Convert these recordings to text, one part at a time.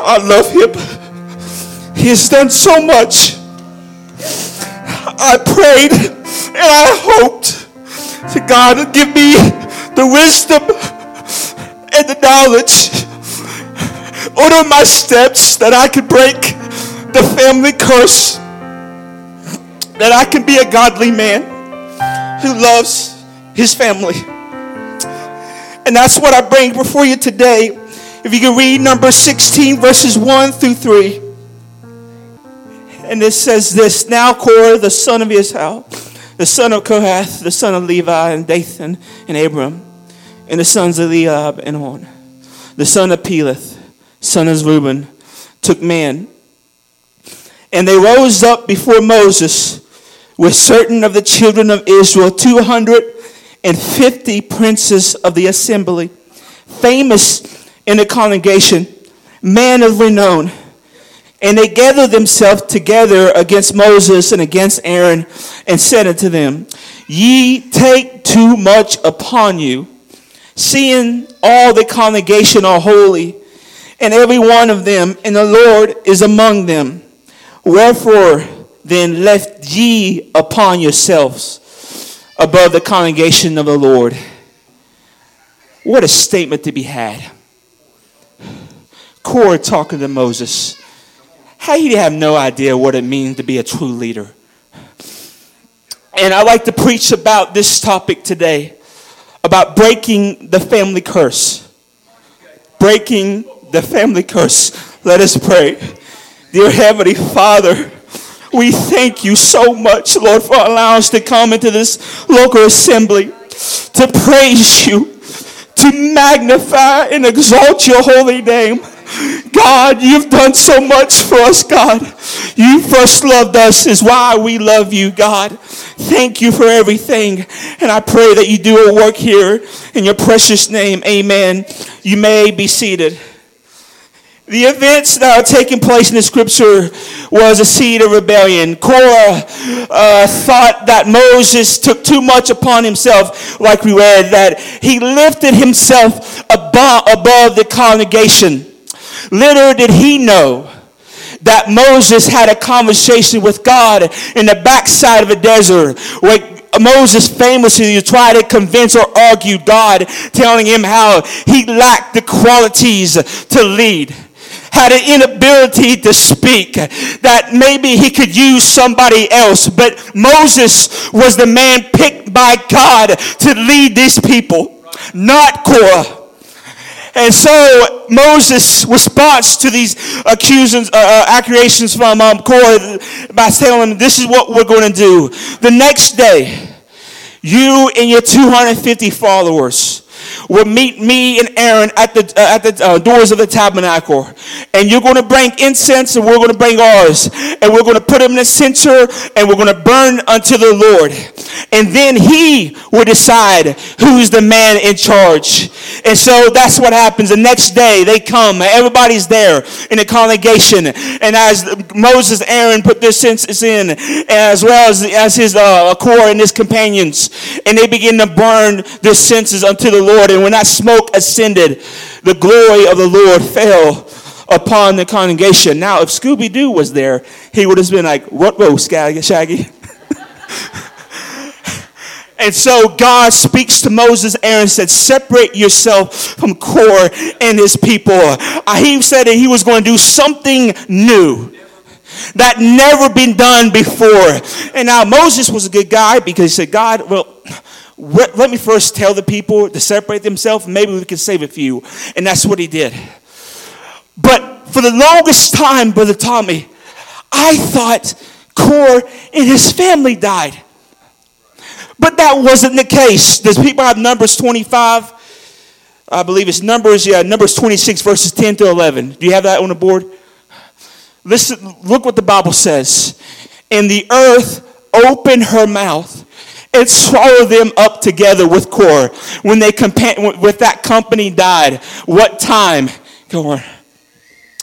I love him. He has done so much. I prayed and I hoped to God to give me the wisdom and the knowledge. Order my steps that I could break the family curse. That I can be a godly man who loves his family. And that's what I bring before you today. If you can read number 16, verses 1 through 3. And it says this Now Korah, the son of Ishmael, the son of Kohath, the son of Levi, and Dathan, and Abiram, and the sons of Eliab and On, the son of Peleth, son of Reuben, took man. And they rose up before Moses with certain of the children of Israel, 250 princes of the assembly, famous in the congregation, man of renown. And they gathered themselves together against Moses and against Aaron and said unto them, Ye take too much upon you, seeing all the congregation are holy, and every one of them, and the Lord is among them. Wherefore then left ye upon yourselves above the congregation of the Lord. What a statement to be had. Korah talking to Moses. How he have no idea what it means to be a true leader. And I like to preach about this topic today about breaking the family curse. Breaking the family curse. Let us pray. Dear Heavenly Father, we thank you so much, Lord, for allowing us to come into this local assembly to praise you, to magnify and exalt your holy name. God, you've done so much for us, God. You first loved us, is why we love you, God. Thank you for everything. And I pray that you do a work here in your precious name. Amen. You may be seated. The events that are taking place in the scripture was a seed of rebellion. Korah uh, thought that Moses took too much upon himself, like we read, that he lifted himself above, above the congregation. Little did he know that Moses had a conversation with God in the backside of a desert where Moses famously tried to convince or argue God, telling him how he lacked the qualities to lead had an inability to speak, that maybe he could use somebody else. But Moses was the man picked by God to lead these people, not Korah. And so Moses' response to these accusations, uh, uh, accusations from um, Korah by telling him, this is what we're going to do. The next day, you and your 250 followers will meet me and Aaron at the, uh, at the uh, doors of the tabernacle. And you're going to bring incense and we're going to bring ours. And we're going to put them in the center and we're going to burn unto the Lord. And then he will decide who's the man in charge. And so that's what happens. The next day they come. Everybody's there in the congregation. And as Moses Aaron put their senses in, as well as, as his uh, Korah and his companions, and they begin to burn their senses unto the Lord. And when that smoke ascended, the glory of the Lord fell upon the congregation. Now, if Scooby Doo was there, he would have been like, What, whoa, Shaggy? And so God speaks to Moses, Aaron said, Separate yourself from Kor and his people. He said that he was going to do something new that never been done before. And now Moses was a good guy because he said, God, well, let me first tell the people to separate themselves. Maybe we can save a few. And that's what he did. But for the longest time, Brother Tommy, I thought Korah and his family died. But that wasn't the case. Does people have Numbers 25? I believe it's Numbers, yeah, Numbers 26, verses 10 to 11. Do you have that on the board? Listen, look what the Bible says. And the earth opened her mouth and swallowed them up together with Korah. When they compa- with that company died, what time? Go on.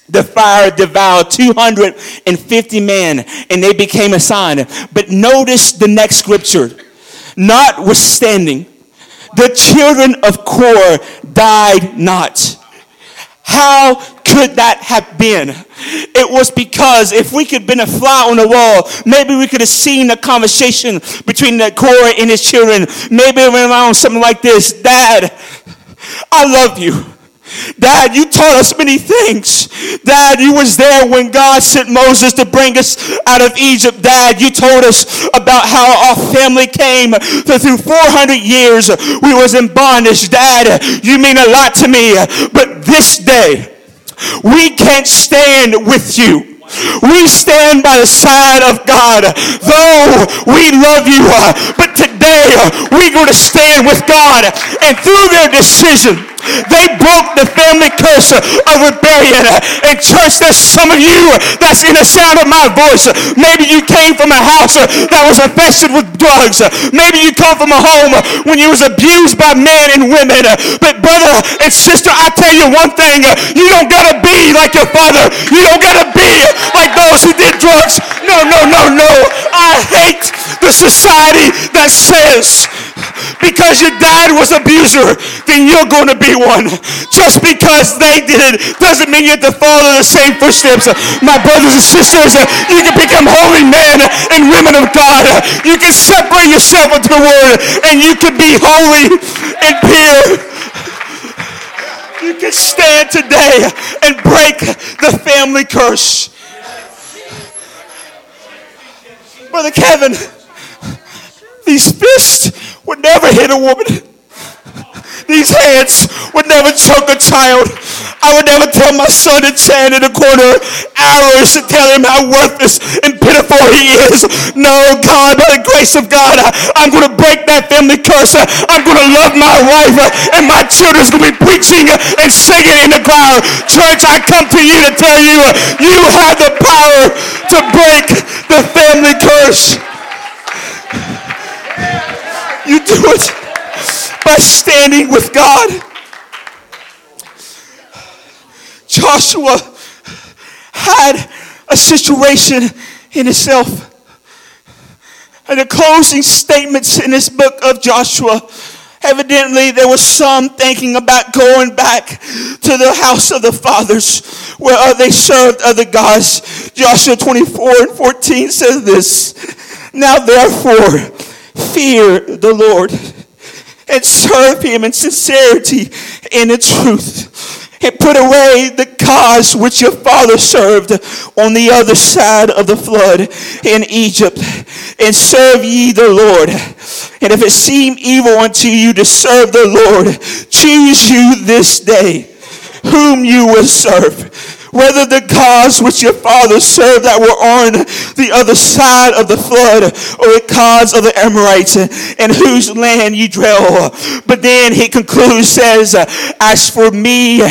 The fire devoured 250 men and they became a sign. But notice the next scripture. Notwithstanding, the children of Korah died not. How could that have been? It was because if we could have been a fly on the wall, maybe we could have seen a conversation between the Korah and his children. Maybe it went around something like this Dad, I love you. Dad, you taught us many things. Dad, you was there when God sent Moses to bring us out of Egypt. Dad, you told us about how our family came through 400 years we was in bondage. Dad, you mean a lot to me. But this day, we can't stand with you. We stand by the side of God, though we love you. Uh, but today, we're going to stand with God. And through their decision, they broke the family curse of rebellion. And church, there's some of you that's in the sound of my voice. Maybe you came from a house that was infested with drugs. Maybe you come from a home when you was abused by men and women. But brother and sister, I tell you one thing. You don't gotta be like your father. You don't gotta be like those who did drugs. No, no, no, no. I hate the society that because your dad was an abuser, then you're going to be one. Just because they did it doesn't mean you have to follow the same footsteps. My brothers and sisters, you can become holy men and women of God. You can separate yourself into the word and you can be holy and pure. You can stand today and break the family curse. Brother Kevin, these fists would never hit a woman. These hands would never choke a child. I would never tell my son to stand in the corner hours to tell him how worthless and pitiful he is. No, God, by the grace of God, I'm going to break that family curse. I'm going to love my wife and my children's going to be preaching and singing in the choir. Church, I come to you to tell you, you have the power to break the family curse. By standing with God. Joshua had a situation in himself. And the closing statements in this book of Joshua, evidently there was some thinking about going back to the house of the fathers where uh, they served other gods. Joshua 24 and 14 says this. Now therefore, fear the Lord and serve him in sincerity and in truth. And put away the gods which your father served on the other side of the flood in Egypt, and serve ye the Lord. And if it seem evil unto you to serve the Lord, choose you this day whom you will serve whether the gods which your fathers served that were on the other side of the flood, or the gods of the Amorites, in whose land you dwell. But then he concludes, says, As for me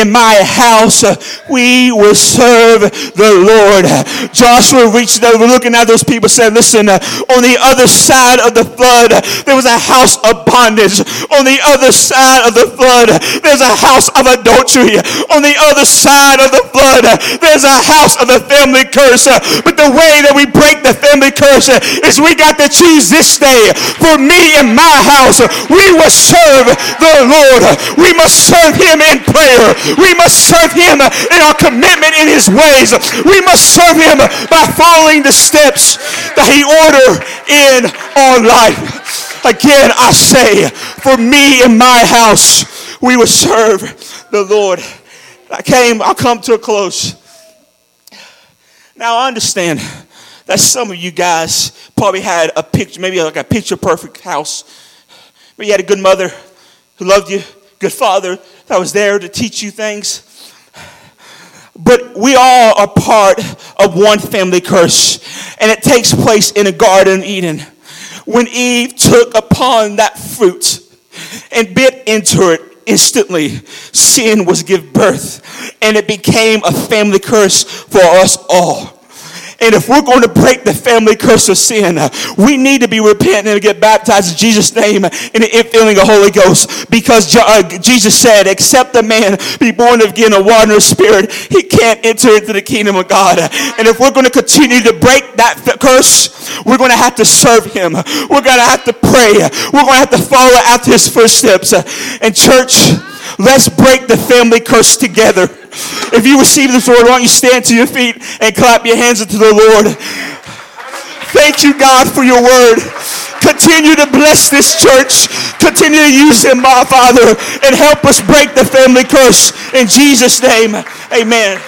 in my house, we will serve the Lord. Joshua reached over, looking at those people, said, Listen, on the other side of the flood, there was a house of bondage. On the other side of the flood, there's a house of adultery. On the other side of the blood. There's a house of the family curse. But the way that we break the family curse is we got to choose this day. For me and my house, we will serve the Lord. We must serve him in prayer. We must serve him in our commitment in his ways. We must serve him by following the steps that he ordered in our life. Again, I say, for me and my house, we will serve the Lord. I came, I'll come to a close. Now I understand that some of you guys probably had a picture, maybe like a picture perfect house. Maybe you had a good mother who loved you, good father that was there to teach you things. But we all are part of one family curse, and it takes place in a Garden of Eden. When Eve took upon that fruit and bit into it, instantly sin was give birth and it became a family curse for us all. And if we're going to break the family curse of sin, we need to be repentant and get baptized in Jesus' name in the infilling of the Holy Ghost. Because uh, Jesus said, except a man be born again of water and spirit, he can't enter into the kingdom of God. And if we're going to continue to break that curse, we're going to have to serve him. We're going to have to pray. We're going to have to follow after his footsteps. And church, let's break the family curse together. If you receive this word, why don't you stand to your feet and clap your hands unto the Lord? Thank you, God, for your word. Continue to bless this church. Continue to use them, my Father, and help us break the family curse. In Jesus' name, amen.